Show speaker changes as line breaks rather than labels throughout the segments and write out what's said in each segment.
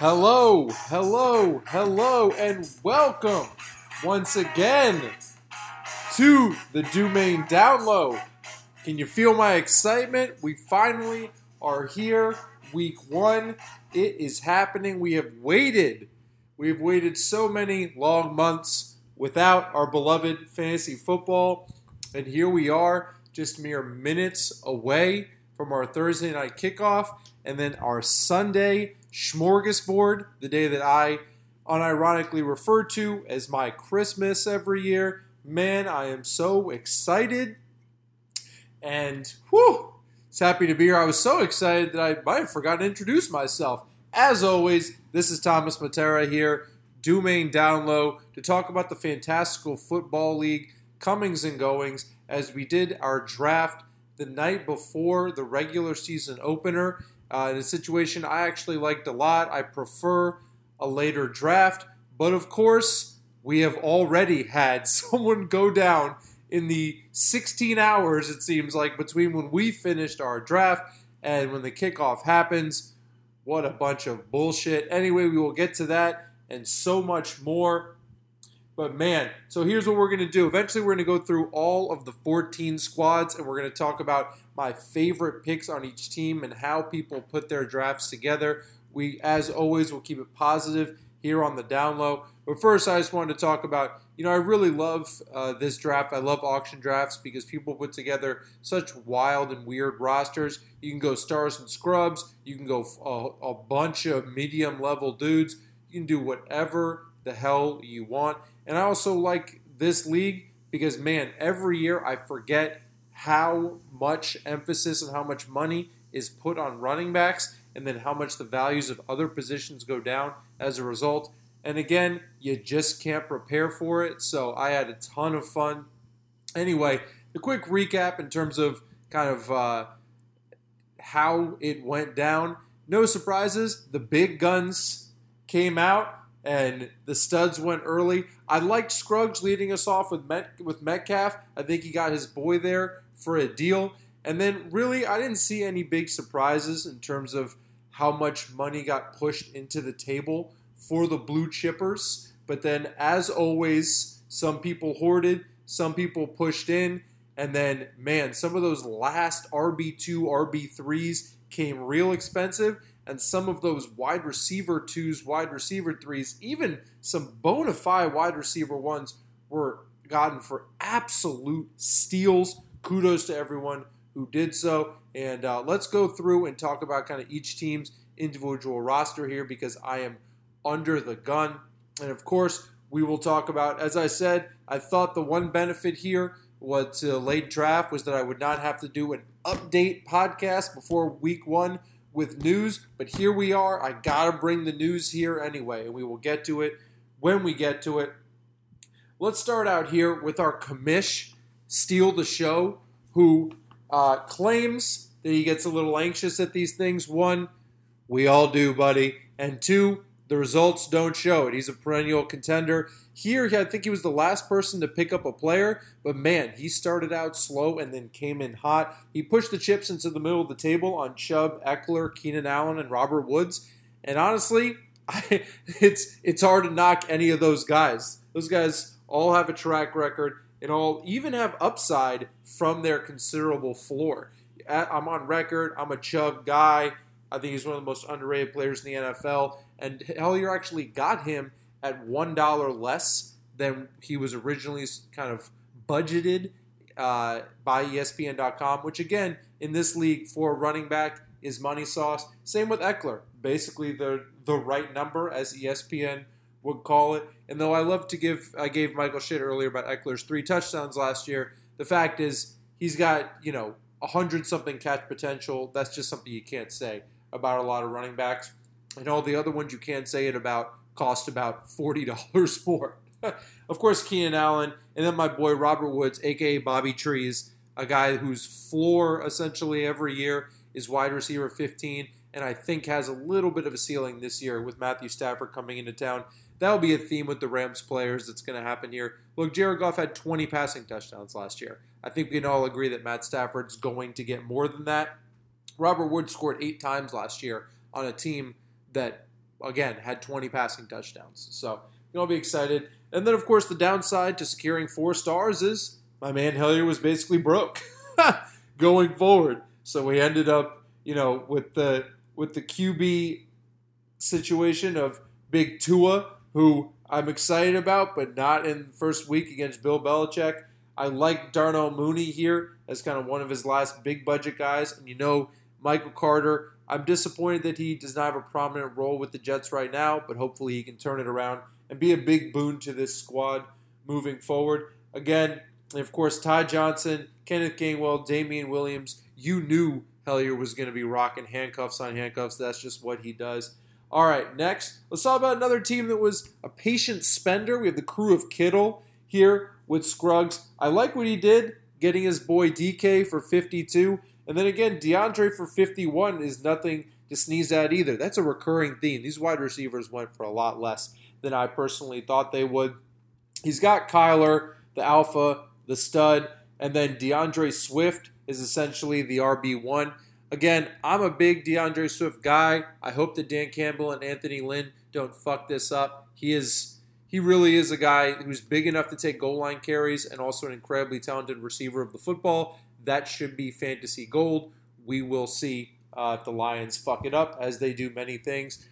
Hello, hello, hello, and welcome once again to the Domain Down Low. Can you feel my excitement? We finally are here. Week one, it is happening. We have waited. We have waited so many long months without our beloved fantasy football. And here we are, just mere minutes away from our Thursday night kickoff and then our Sunday smorgasbord, the day that I unironically refer to as my Christmas every year. Man, I am so excited. And whew, it's happy to be here. I was so excited that I might have forgotten to introduce myself. As always, this is Thomas Matera here, Domain Down Low, to talk about the fantastical football league comings and goings as we did our draft the night before the regular season opener. Uh, in a situation I actually liked a lot. I prefer a later draft, but of course, we have already had someone go down in the 16 hours, it seems like, between when we finished our draft and when the kickoff happens. What a bunch of bullshit. Anyway, we will get to that and so much more. But man, so here's what we're going to do. Eventually, we're going to go through all of the 14 squads and we're going to talk about my favorite picks on each team and how people put their drafts together. We, as always, will keep it positive here on the down low. But first, I just wanted to talk about you know, I really love uh, this draft. I love auction drafts because people put together such wild and weird rosters. You can go stars and scrubs. You can go a, a bunch of medium level dudes. You can do whatever the hell you want. And I also like this league because, man, every year I forget how much emphasis and how much money is put on running backs and then how much the values of other positions go down as a result. And again, you just can't prepare for it. So I had a ton of fun. Anyway, a quick recap in terms of kind of uh, how it went down. No surprises. The big guns came out and the studs went early. I liked Scruggs leading us off with Met, with Metcalf. I think he got his boy there for a deal. And then really, I didn't see any big surprises in terms of how much money got pushed into the table for the blue chippers. But then, as always, some people hoarded, some people pushed in, and then, man, some of those last RB2, RB3s came real expensive, and some of those wide receiver twos, wide receiver threes, even some bona fide wide receiver ones were gotten for absolute steals. Kudos to everyone who did so. And uh, let's go through and talk about kind of each team's individual roster here because I am under the gun. And of course, we will talk about, as I said, I thought the one benefit here was a late draft was that I would not have to do an update podcast before week one with news. But here we are. I got to bring the news here anyway, and we will get to it when we get to it. Let's start out here with our commish, Steal the Show, who uh, claims that he gets a little anxious at these things. One, we all do, buddy. And two, the results don't show it. He's a perennial contender. Here, I think he was the last person to pick up a player, but man, he started out slow and then came in hot. He pushed the chips into the middle of the table on Chubb, Ekeler, Keenan Allen, and Robert Woods. And honestly, I, it's it's hard to knock any of those guys. Those guys all have a track record and all even have upside from their considerable floor. I'm on record. I'm a Chubb guy. I think he's one of the most underrated players in the NFL. And Hellier actually got him at $1 less than he was originally kind of budgeted uh, by ESPN.com, which again, in this league for running back is money sauce. Same with Ekeler. basically the the right number as ESPN would call it. And though I love to give, I gave Michael shit earlier about Ekeler's three touchdowns last year. The fact is, he's got you know a hundred something catch potential. That's just something you can't say about a lot of running backs. And all the other ones you can't say it about cost about $40 more. of course, Keenan Allen, and then my boy Robert Woods, aka Bobby Trees, a guy whose floor essentially every year is wide receiver 15, and I think has a little bit of a ceiling this year with Matthew Stafford coming into town. That'll be a theme with the Rams players that's going to happen here. Look, Jared Goff had 20 passing touchdowns last year. I think we can all agree that Matt Stafford's going to get more than that. Robert Woods scored eight times last year on a team that again, had 20 passing touchdowns. So you'll be excited. And then, of course, the downside to securing four stars is my man Hellier was basically broke going forward. So we ended up, you know, with the with the QB situation of Big Tua, who I'm excited about, but not in the first week against Bill Belichick. I like Darnell Mooney here as kind of one of his last big budget guys. And you know, Michael Carter, I'm disappointed that he does not have a prominent role with the Jets right now, but hopefully he can turn it around and be a big boon to this squad moving forward. Again, of course, Ty Johnson, Kenneth Gainwell, Damien Williams. You knew Hellier was going to be rocking handcuffs on handcuffs. That's just what he does. All right, next, let's talk about another team that was a patient spender. We have the crew of Kittle here with Scruggs. I like what he did, getting his boy DK for 52. And then again, DeAndre for 51 is nothing to sneeze at either. That's a recurring theme. These wide receivers went for a lot less than I personally thought they would. He's got Kyler, the alpha, the stud, and then DeAndre Swift is essentially the RB1. Again, I'm a big DeAndre Swift guy. I hope that Dan Campbell and Anthony Lynn don't fuck this up. He is he really is a guy who's big enough to take goal line carries and also an incredibly talented receiver of the football. That should be fantasy gold. We will see uh, if the Lions fuck it up, as they do many things.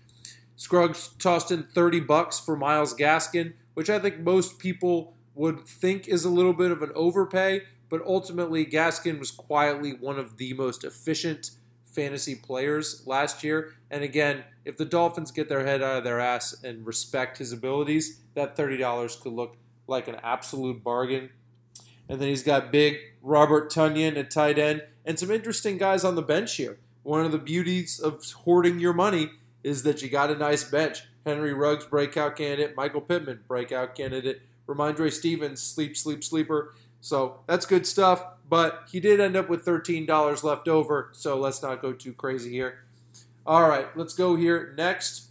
Scruggs tossed in 30 bucks for Myles Gaskin, which I think most people would think is a little bit of an overpay, but ultimately Gaskin was quietly one of the most efficient fantasy players last year. And again, if the Dolphins get their head out of their ass and respect his abilities, that $30 could look like an absolute bargain. And then he's got big Robert Tonyan at tight end and some interesting guys on the bench here. One of the beauties of hoarding your money is that you got a nice bench. Henry Ruggs, breakout candidate. Michael Pittman, breakout candidate. Rhamondre Stevens, sleep, sleep, sleeper. So that's good stuff. But he did end up with $13 left over, so let's not go too crazy here. All right, let's go here. Next,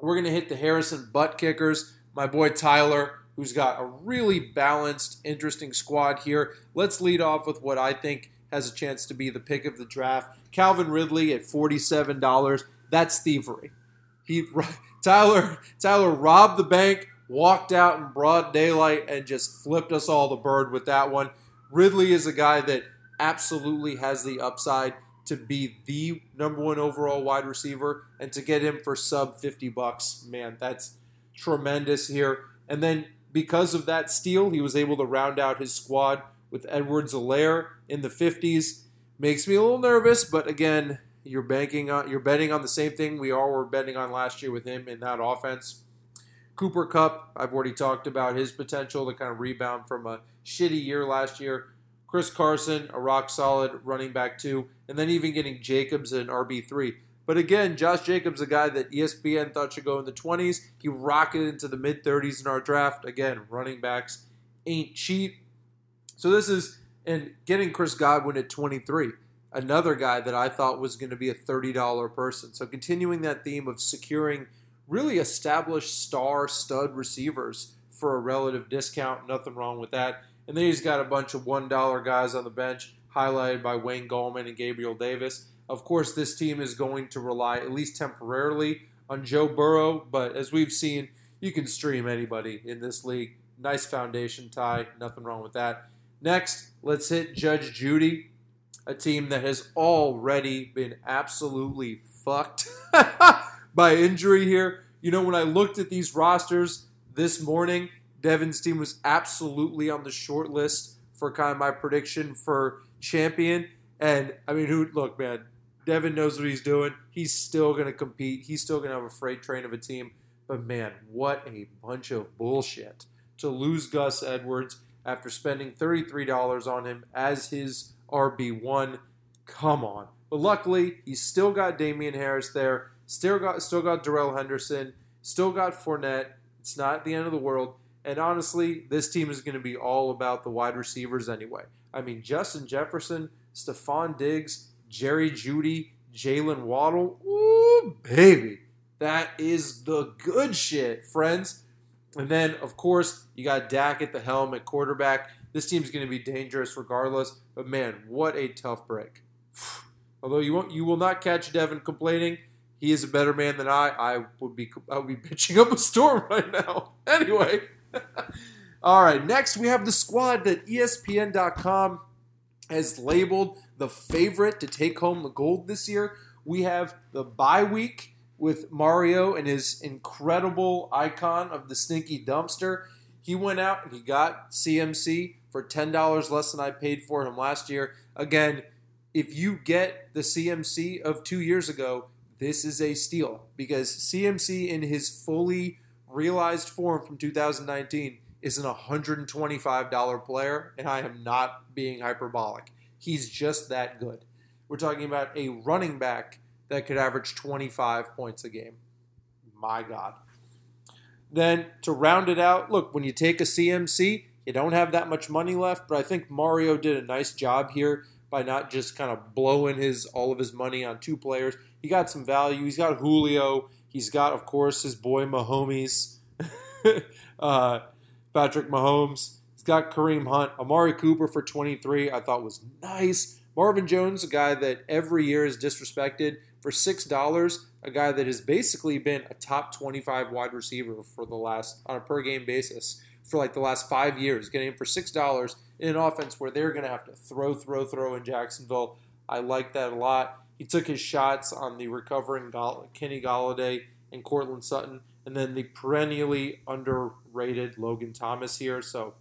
we're going to hit the Harrison butt kickers. My boy Tyler, who's got a really balanced, interesting squad here. Let's lead off with what I think has a chance to be the pick of the draft. Calvin Ridley at $47. That's thievery. He Tyler Tyler robbed the bank, walked out in broad daylight, and just flipped us all the bird with that one. Ridley is a guy that absolutely has the upside to be the number one overall wide receiver, and to get him for sub 50 bucks, man, that's tremendous here. And then because of that steal, he was able to round out his squad with Edwards-Helaire in the 50s. Makes me a little nervous, but again, you're banking on you're betting on the same thing we all were betting on last year with him in that offense. Cooper Kupp, I've already talked about his potential to kind of rebound from a shitty year last year. Chris Carson, a rock solid running back too, and then even getting Jacobs an RB three. But again, Josh Jacobs, a guy that ESPN thought should go in the 20s, he rocketed into the mid 30s in our draft. Again, running backs ain't cheap. So this is and getting Chris Godwin at 23 another guy that I thought was going to be a $30 person. So continuing that theme of securing really established star stud receivers for a relative discount, nothing wrong with that. And then he's got a bunch of $1 guys on the bench, highlighted by Wayne Gallman and Gabriel Davis. Of course, this team is going to rely, at least temporarily, on Joe Burrow, but as we've seen, you can stream anybody in this league. Nice foundation tie, nothing wrong with that. Next, let's hit Judge Judy a team that has already been absolutely fucked by injury here. You know, when I looked at these rosters this morning, Devin's team was absolutely on the short list for kind of my prediction for champion. And I mean, who look, man, Devin knows what he's doing. He's still going to compete. He's still going to have a freight train of a team. But man, what a bunch of bullshit to lose Gus Edwards after spending $33 on him as his RB1. Come on. But luckily, he's still got Damien Harris there. Still got still got Darrell Henderson. Still got Fournette. It's not the end of the world. And honestly, this team is going to be all about the wide receivers anyway. I mean, Justin Jefferson, Stefon Diggs, Jerry Jeudy, Jaylen Waddle. Ooh, baby. That is the good shit, friends. And then, of course, you got Dak at the helm at quarterback. This team's going to be dangerous regardless. But man, what a tough break. Although you won't, you will not catch Devin complaining. He is a better man than I. I would be I would be pitching up a storm right now. Anyway. All right, next we have the squad that ESPN.com has labeled the favorite to take home the gold this year. We have the bye week with Mario and his incredible icon of the stinky dumpster. He went out and he got CMC for $10 less than I paid for him last year. Again, if you get the CMC of two years ago, this is a steal because CMC in his fully realized form from 2019 is an $125 player, and I am not being hyperbolic. He's just that good. We're talking about a running back that could average 25 points a game. My God. Then to round it out, look, when you take a CMC, you don't have that much money left, but I think Mario did a nice job here by not just kind of blowing his all of his money on two players. He got some value. He's got Julio. He's got, of course, his boy Mahomes, uh, Patrick Mahomes. He's got Kareem Hunt, Amari Cooper for 23. I thought was nice. Marvin Jones, a guy that every year is disrespected for six dollars. A guy that has basically been a top 25 wide receiver for the last on a per game basis for like the last five years, getting him for six dollars in an offense where they're going to have to throw, throw, throw in Jacksonville. I like that a lot. He took his shots on the recovering Kenny Golladay and Courtland Sutton, and then the perennially underrated Logan Thomas here. So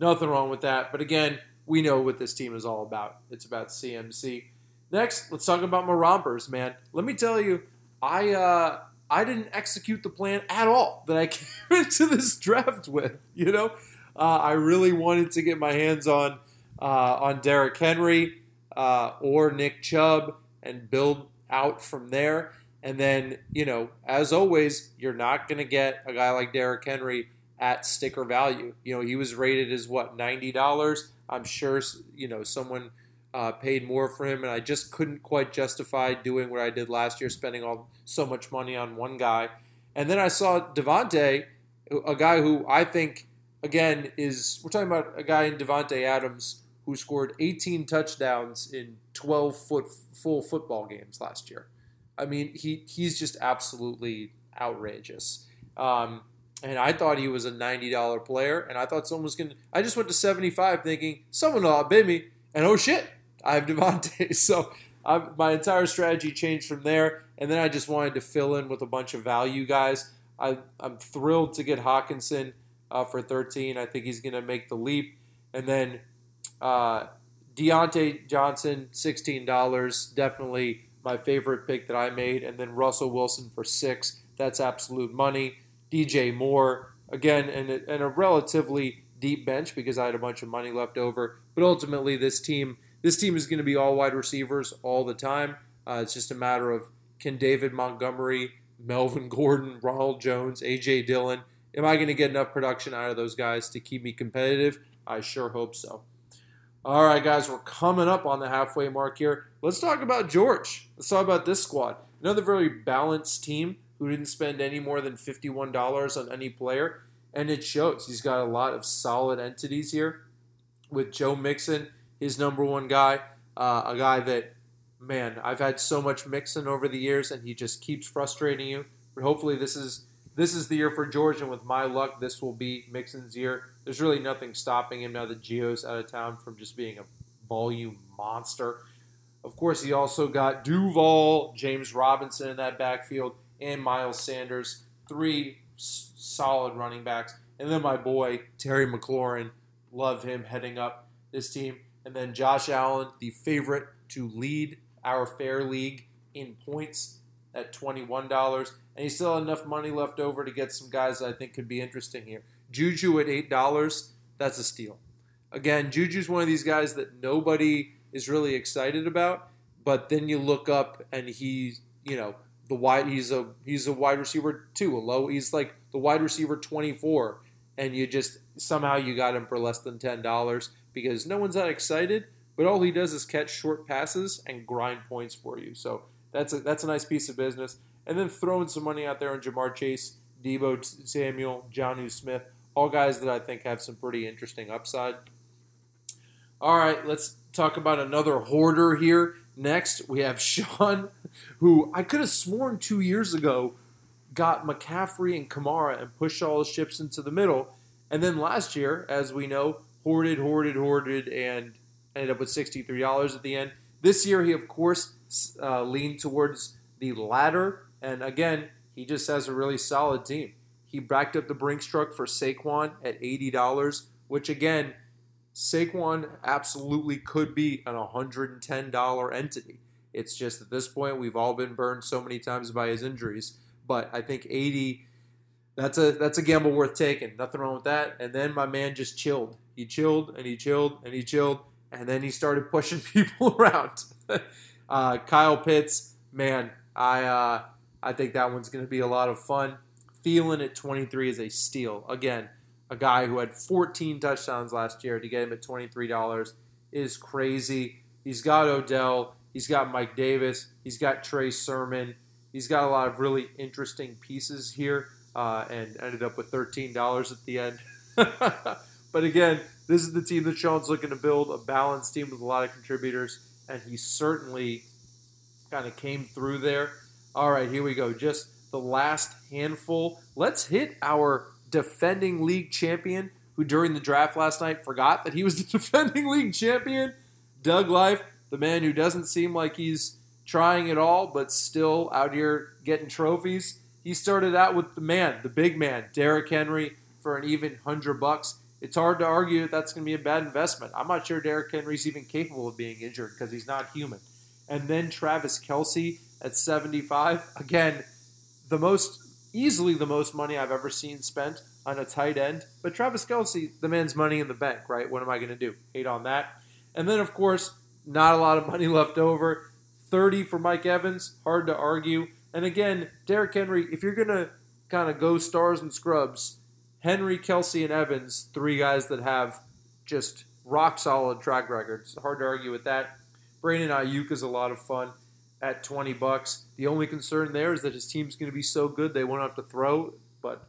nothing wrong with that. But again, we know what this team is all about. It's about CMC. Next, let's talk about my rompers, man. Let me tell you, I uh, I didn't execute the plan at all that I came into this draft with. You know, uh, I really wanted to get my hands on uh, on Derrick Henry uh, or Nick Chubb and build out from there. And then, you know, as always, you're not going to get a guy like Derrick Henry at sticker value. You know, he was rated as what, $90? I'm sure, you know, someone uh, paid more for him, and I just couldn't quite justify doing what I did last year, spending all so much money on one guy. And then I saw Davante, a guy who I think, again, is we're talking about a guy in Davante Adams who scored 18 touchdowns in 12 foot full football games last year. I mean, he he's just absolutely outrageous. Um, and I thought he was a $90 player, and I thought someone was going to. I just went to 75 thinking, someone will outbid me, and oh shit, I have Davante. So I, my entire strategy changed from there, and then I just wanted to fill in with a bunch of value guys. I, I'm thrilled to get Hockenson uh, for 13. I think he's going to make the leap. And then uh, Diontae Johnson, $16. Definitely my favorite pick that I made. And then Russell Wilson for six. That's absolute money. DJ Moore, again, and a, and a relatively deep bench because I had a bunch of money left over. But ultimately, this team this team is going to be all wide receivers all the time. Uh, it's just a matter of can David Montgomery, Melvin Gordon, Ronald Jones, AJ Dillon, am I going to get enough production out of those guys to keep me competitive? I sure hope so. All right, guys, we're coming up on the halfway mark here. Let's talk about George. Let's talk about this squad. Another very balanced team who didn't spend any more than $51 on any player, and it shows. He's got a lot of solid entities here with Joe Mixon, his number one guy, uh, a guy that, man, I've had so much Mixon over the years, and he just keeps frustrating you. But hopefully, this is this is the year for George, and with my luck, this will be Mixon's year. There's really nothing stopping him now that Gio's out of town from just being a volume monster. Of course, he also got Duval, James Robinson in that backfield, and Miles Sanders, three s- solid running backs. And then my boy, Terry McLaurin, love him heading up this team. And then Josh Allen, the favorite to lead our fair league in points at $21 and he still had enough money left over to get some guys that I think could be interesting here. Juju at eight dollars, that's a steal. Again, Juju's one of these guys that nobody is really excited about, but then you look up and he's you know the wide he's a he's a wide receiver too, a low he's like the wide receiver twenty four, and you just somehow you got him for less than ten dollars because no one's that excited, but all he does is catch short passes and grind points for you. So that's a that's a nice piece of business and then throwing some money out there on Ja'Marr Chase, Deebo Samuel, Jonnu Smith, all guys that I think have some pretty interesting upside. All right, let's talk about another hoarder here. Next, we have Sean who I could have sworn two years ago got McCaffrey and Kamara and pushed all the ships into the middle. And then last year, as we know, hoarded, hoarded, hoarded, and ended up with $63 at the end. This year, he, of course, uh, leaned towards the latter. And again, he just has a really solid team. He backed up the Brinks truck for Saquon at $80, which again, Saquon absolutely could be an $110 entity. It's just at this point, we've all been burned so many times by his injuries. But I think 80 that's a that's a gamble worth taking. Nothing wrong with that. And then my man just chilled. He chilled and he chilled and he chilled, and then he started pushing people around. uh, Kyle Pitts, man, I uh, I think that one's going to be a lot of fun. Thielen at 23 is a steal. Again, a guy who had 14 touchdowns last year to get him at $23 is crazy. He's got Odell. He's got Mike Davis. He's got Trey Sermon. He's got a lot of really interesting pieces here uh, and ended up with $13 at the end. but again, this is the team that Sean's looking to build a balanced team with a lot of contributors, and he certainly kind of came through there. All right, here we go. Just the last handful. Let's hit our defending league champion, who during the draft last night forgot that he was the defending league champion, Doug Life, the man who doesn't seem like he's trying at all, but still out here getting trophies. He started out with the man, the big man, Derrick Henry, for an even hundred bucks. It's hard to argue that that's going to be a bad investment. I'm not sure Derrick Henry's even capable of being injured because he's not human. And then Travis Kelce at 75. Again, the most easily the most money I've ever seen spent on a tight end. But Travis Kelce, the man's money in the bank, right? What am I going to do? Hate on that. And then, of course, not a lot of money left over. 30 for Mike Evans, hard to argue. And again, Derrick Henry, if you're going to kind of go stars and scrubs, Henry, Kelce, and Evans, three guys that have just rock solid track records. Hard to argue with that. Brandon Aiyuk is a lot of fun at 20 bucks. The only concern there is that his team's going to be so good they won't have to throw, but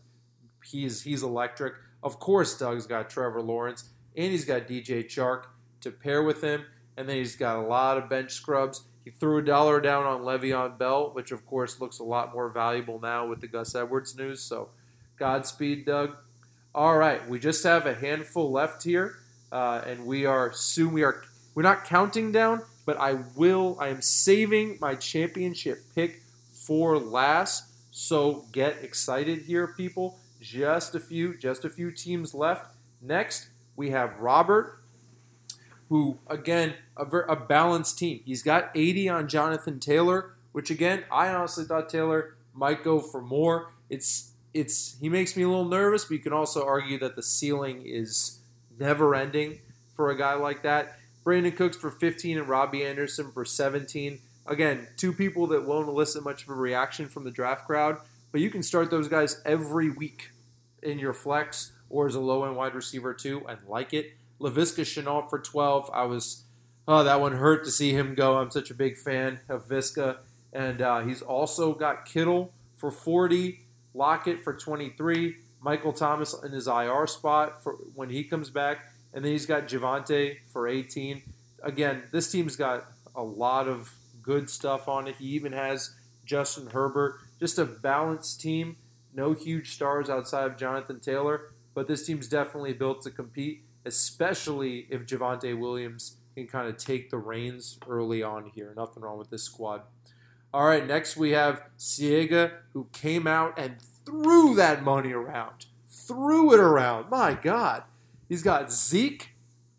he's he's electric. Of course, Doug's got Trevor Lawrence and he's got DJ Chark to pair with him, and then he's got a lot of bench scrubs. He threw a dollar down on Le'Veon Bell, which of course looks a lot more valuable now with the Gus Edwards news. So, Godspeed, Doug. All right, we just have a handful left here, uh, and we are soon. We are we're not counting down, but I will. I am saving my championship pick for last. So get excited here, people. Just a few, just a few teams left. Next, we have Robert who, again, a, ver- a balanced team. He's got 80 on Jonathan Taylor, which, again, I honestly thought Taylor might go for more. It's it's he makes me a little nervous, but you can also argue that the ceiling is never ending for a guy like that. Brandin Cooks for 15 and Robbie Anderson for 17. Again, two people that won't elicit much of a reaction from the draft crowd, but you can start those guys every week in your flex or as a low end wide receiver too and like it. Laviska Shenault for 12. I was, oh, that one hurt to see him go. I'm such a big fan of Viska. And uh, he's also got Kittle for 40, Lockett for 23, Michael Thomas in his IR spot for when he comes back, and then he's got Javonte for 18. Again, this team's got a lot of good stuff on it. He even has Justin Herbert. Just a balanced team. No huge stars outside of Jonathan Taylor, but this team's definitely built to compete especially if Javonte Williams can kind of take the reins early on here. Nothing wrong with this squad. All right, next we have Siega, who came out and threw that money around. Threw it around. My God. He's got Zeke,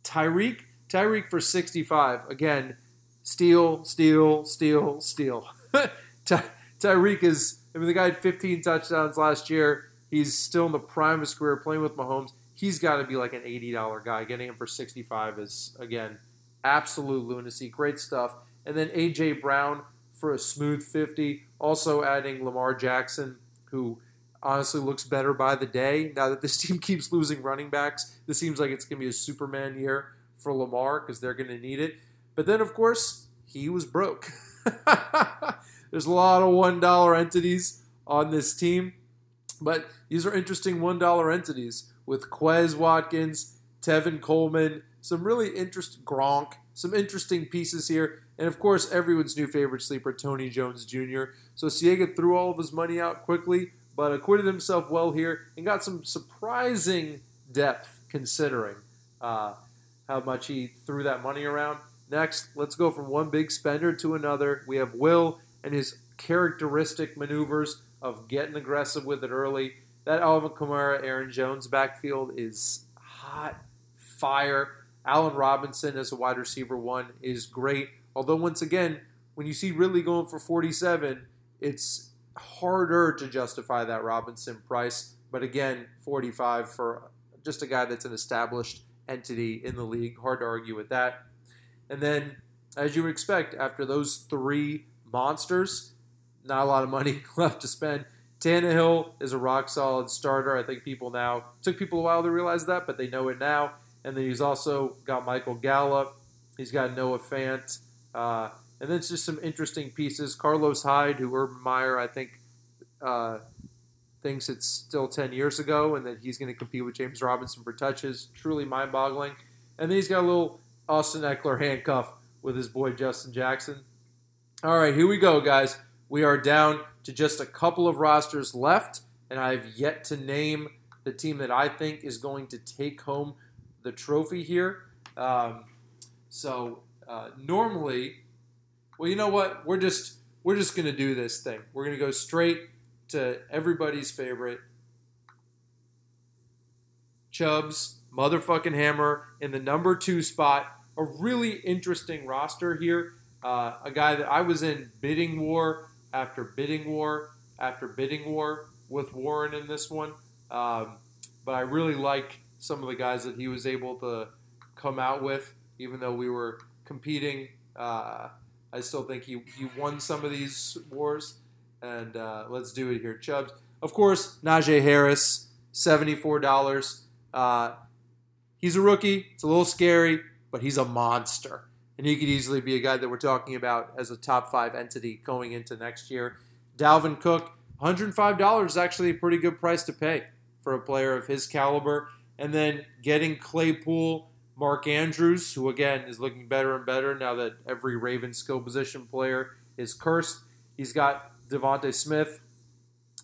Tyreek, Tyreek for 65. Again, steal, steal, steal, steal. Ty- Tyreek is, I mean, the guy had 15 touchdowns last year. He's still in the prime of his career playing with Mahomes he's got to be like an $80 guy. Getting him for 65 is, again, absolute lunacy. Great stuff. And then A.J. Brown for a smooth 50. Also adding Lamar Jackson, who honestly looks better by the day. Now that this team keeps losing running backs, this seems like it's going to be a Superman year for Lamar because they're going to need it. But then, of course, he was broke. There's a lot of $1 entities on this team, but these are interesting $1 entities with Quez Watkins, Tevin Coleman, some really interesting Gronk, some interesting pieces here. And of course, everyone's new favorite sleeper, Tony Jones Jr. So Siega threw all of his money out quickly, but acquitted himself well here and got some surprising depth considering uh, how much he threw that money around. Next, let's go from one big spender to another. We have Will and his characteristic maneuvers of getting aggressive with it early. That Alvin Kamara, Aaron Jones backfield is hot fire. Allen Robinson as a wide receiver one is great. Although, once again, when you see Ridley going for 47, it's harder to justify that Robinson price. But again, 45 for just a guy that's an established entity in the league. Hard to argue with that. And then, as you would expect, after those three monsters, not a lot of money left to spend. Tannehill is a rock solid starter. I think people now took people a while to realize that, but they know it now. And then he's also got Michael Gallup. He's got Noah Fant. Uh, and then it's just some interesting pieces. Carlos Hyde, who Urban Meyer, I think, uh, thinks it's still 10 years ago and that he's going to compete with James Robinson for touches. Truly mind boggling. And then he's got a little Austin Ekeler handcuff with his boy Justin Jackson. All right, here we go, guys. We are down to just a couple of rosters left, and I've yet to name the team that I think is going to take home the trophy here. Um, so uh, normally, well, you know what? We're just we're just gonna do this thing. We're gonna go straight to everybody's favorite Chubbs motherfucking hammer in the number two spot. A really interesting roster here. Uh, a guy that I was in bidding war after bidding war after bidding war with Warren in this one. Um, but I really like some of the guys that he was able to come out with, even though we were competing. Uh, I still think he, he won some of these wars. And uh, let's do it here. Chubbs. Of course, Najee Harris, $74. Uh, he's a rookie. It's a little scary, but he's a monster. And he could easily be a guy that we're talking about as a top five entity going into next year. Dalvin Cook, $105 is actually a pretty good price to pay for a player of his caliber. And then getting Claypool, Mark Andrews, who again is looking better and better now that every Raven skill position player is cursed. He's got DeVonta Smith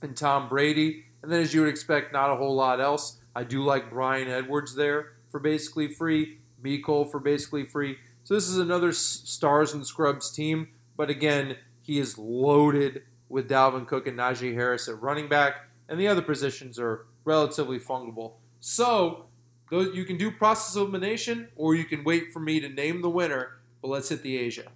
and Tom Brady. And then, as you would expect, not a whole lot else. I do like Bryan Edwards there for basically free, Mecole for basically free. So this is another stars and scrubs team, but again, he is loaded with Dalvin Cook and Najee Harris at running back, and the other positions are relatively fungible. So you can do process elimination, or you can wait for me to name the winner. But let's hit the Asia.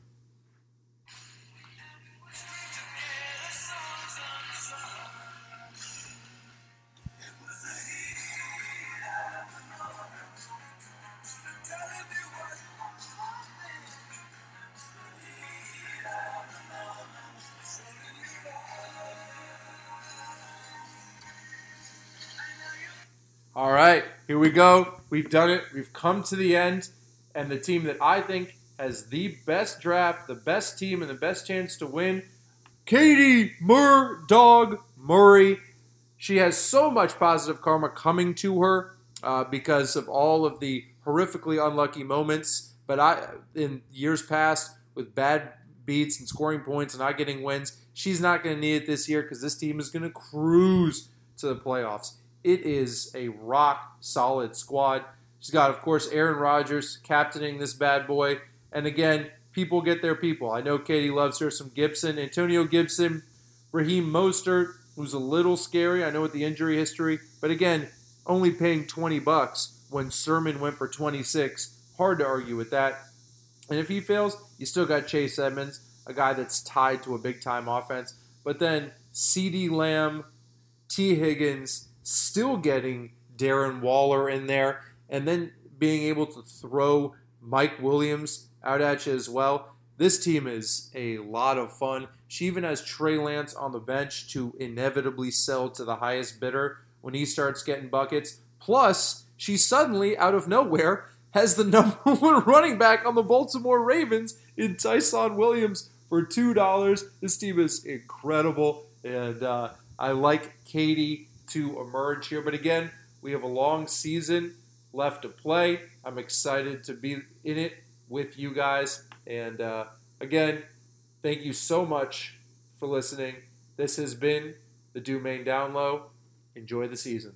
We go. We've done it. We've come to the end. And the team that I think has the best draft, the best team, and the best chance to win Katie Murdog Murray. She has so much positive karma coming to her uh, because of all of the horrifically unlucky moments. But I, in years past, with bad beats and scoring points and not getting wins, she's not going to need it this year because this team is going to cruise to the playoffs. It is a rock solid squad. She's got, of course, Aaron Rodgers captaining this bad boy. And again, people get their people. I know Katie loves her some Gibson, Antonio Gibson, Raheem Mostert, who's a little scary. I know with the injury history, but again, only paying 20 bucks when Sermon went for 26. Hard to argue with that. And if he fails, you still got Chase Edmonds, a guy that's tied to a big time offense. But then CeeDee Lamb, Tee Higgins, still getting Darren Waller in there, and then being able to throw Mike Williams out at you as well. This team is a lot of fun. She even has Trey Lance on the bench to inevitably sell to the highest bidder when he starts getting buckets. Plus, she suddenly, out of nowhere, has the number one running back on the Baltimore Ravens in Ty'Son Williams for $2. This team is incredible, and uh, I like Katie to emerge here. But again, we have a long season left to play. I'm excited to be in it with you guys, and uh, Again, thank you so much for listening. This has been the Domain Down Low. Enjoy the season.